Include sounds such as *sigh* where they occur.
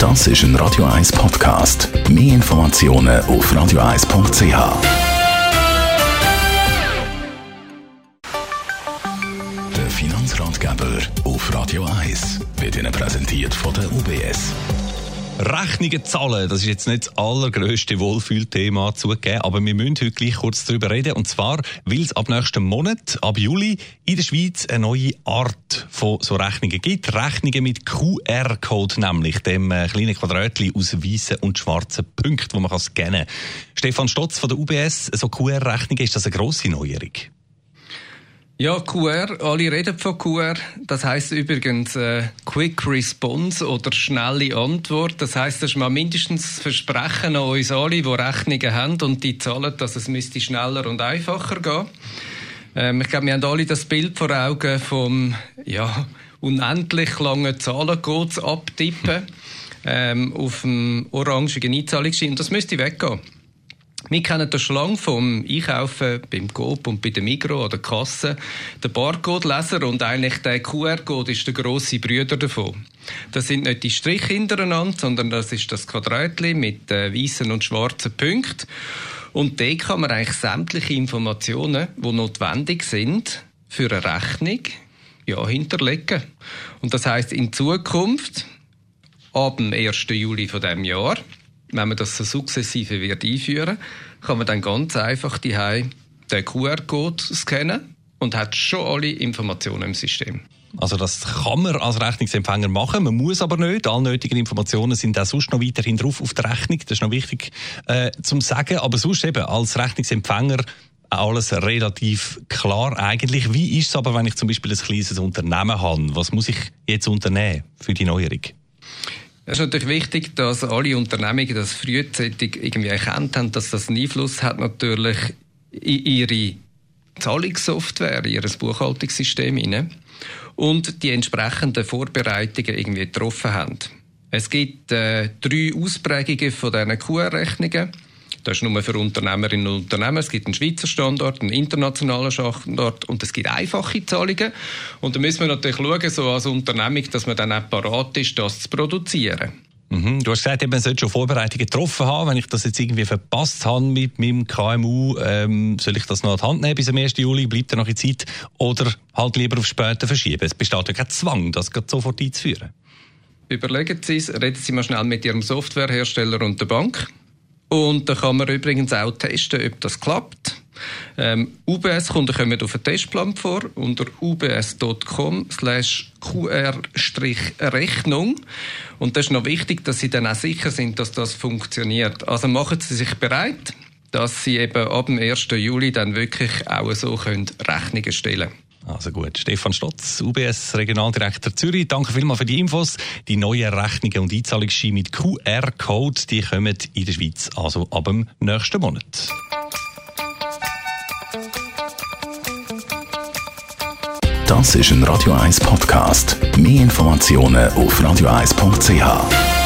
Das ist ein Radio 1 Podcast. Mehr Informationen auf radio1.ch. Der Finanzratgeber auf Radio 1 wird Ihnen präsentiert von der UBS. Rechnungen zahlen, das ist jetzt nicht das allergrösste Wohlfühlthema zugegeben, aber wir müssen heute gleich kurz darüber reden. Und zwar, weil es ab nächsten Monat, ab Juli, in der Schweiz eine neue Art von so Rechnungen gibt. Rechnungen mit QR-Code, nämlich dem äh, kleinen Quadratchen aus weißen und schwarzen Punkten, wo man kann scannen kann. Stefan Stotz von der UBS, so QR-Rechnungen, ist das eine grosse Neuerung? Ja, QR, alle reden von QR. Das heißt übrigens äh, Quick Response oder schnelle Antwort. Das heißt, das ist mal mindestens Versprechen an uns alle, die Rechnungen haben und die zahlen, dass es müsste schneller und einfacher gehen. Ähm, ich glaube, wir haben alle das Bild vor Augen vom ja, unendlich langen Zahlencodes abtippen *laughs* ähm, auf dem orangigen Einzahlungsschein. Und das müsste weggehen. Wir kennen das schon lange vom Einkaufen beim Coop und bei der Migro oder der Kasse. Der Barcode-Leser und eigentlich der QR-Code ist der grosse Brüder davon. Das sind nicht die Striche hintereinander, sondern das ist das Quadratli mit äh, weißen und schwarzen Punkten. Und da kann man eigentlich sämtliche Informationen, die notwendig sind für eine Rechnung, ja, hinterlegen. Und das heißt in Zukunft, ab dem 1. Juli von dem Jahr, wenn man das so sukzessive wird einführen, kann man dann ganz einfach die den QR-Code scannen und hat schon alle Informationen im System. Also das kann man als Rechnungsempfänger machen, man muss aber nicht. Alle nötigen Informationen sind auch sonst noch weiterhin drauf auf der Rechnung. Das ist noch wichtig äh, zum sagen. Aber sonst eben als Rechnungsempfänger alles relativ klar eigentlich. Wie ist es aber, wenn ich zum Beispiel ein kleines Unternehmen habe? Was muss ich jetzt unternehmen für die Neuerung? Es ist natürlich wichtig, dass alle Unternehmungen das frühzeitig irgendwie erkannt haben, dass das einen Einfluss hat natürlich in ihre Zahlungssoftware, in ihr Buchhaltungssystem und die entsprechenden Vorbereitungen irgendwie getroffen haben. Es gibt äh, drei Ausprägungen von diesen QR-Rechnungen. Das ist nur für Unternehmerinnen und Unternehmer. Es gibt einen Schweizer Standort, einen internationalen Standort und es gibt einfache Zahlungen. Und da müssen wir natürlich schauen, so als Unternehmung, dass man dann auch parat ist, das zu produzieren. Mhm. Du hast gesagt, man sollte schon Vorbereitungen getroffen haben. Wenn ich das jetzt irgendwie verpasst habe mit meinem KMU, ähm, soll ich das noch an die Hand nehmen bis zum 1. Juli? Bleibt da noch in Zeit? Oder halt lieber auf später verschieben? Es besteht ja kein Zwang, das sofort einzuführen. Überlegen Sie es, reden Sie mal schnell mit Ihrem Softwarehersteller und der Bank. Und da kann man übrigens auch testen, ob das klappt. Ähm, UBS-Kunden kommen auf einen Testplan vor unter ubs.com qr-rechnung. Und das ist noch wichtig, dass Sie dann auch sicher sind, dass das funktioniert. Also machen Sie sich bereit, dass Sie eben ab dem 1. Juli dann wirklich auch so können Rechnungen stellen können. Also gut, Stefan Stotz, UBS Regionaldirektor Zürich, danke vielmals für die Infos. Die neuen Rechnungen und Einzahlungsscheine mit QR-Code, die kommen in der Schweiz also ab dem nächsten Monat. Das ist ein Radio 1 Podcast. Mehr Informationen auf radio1.ch.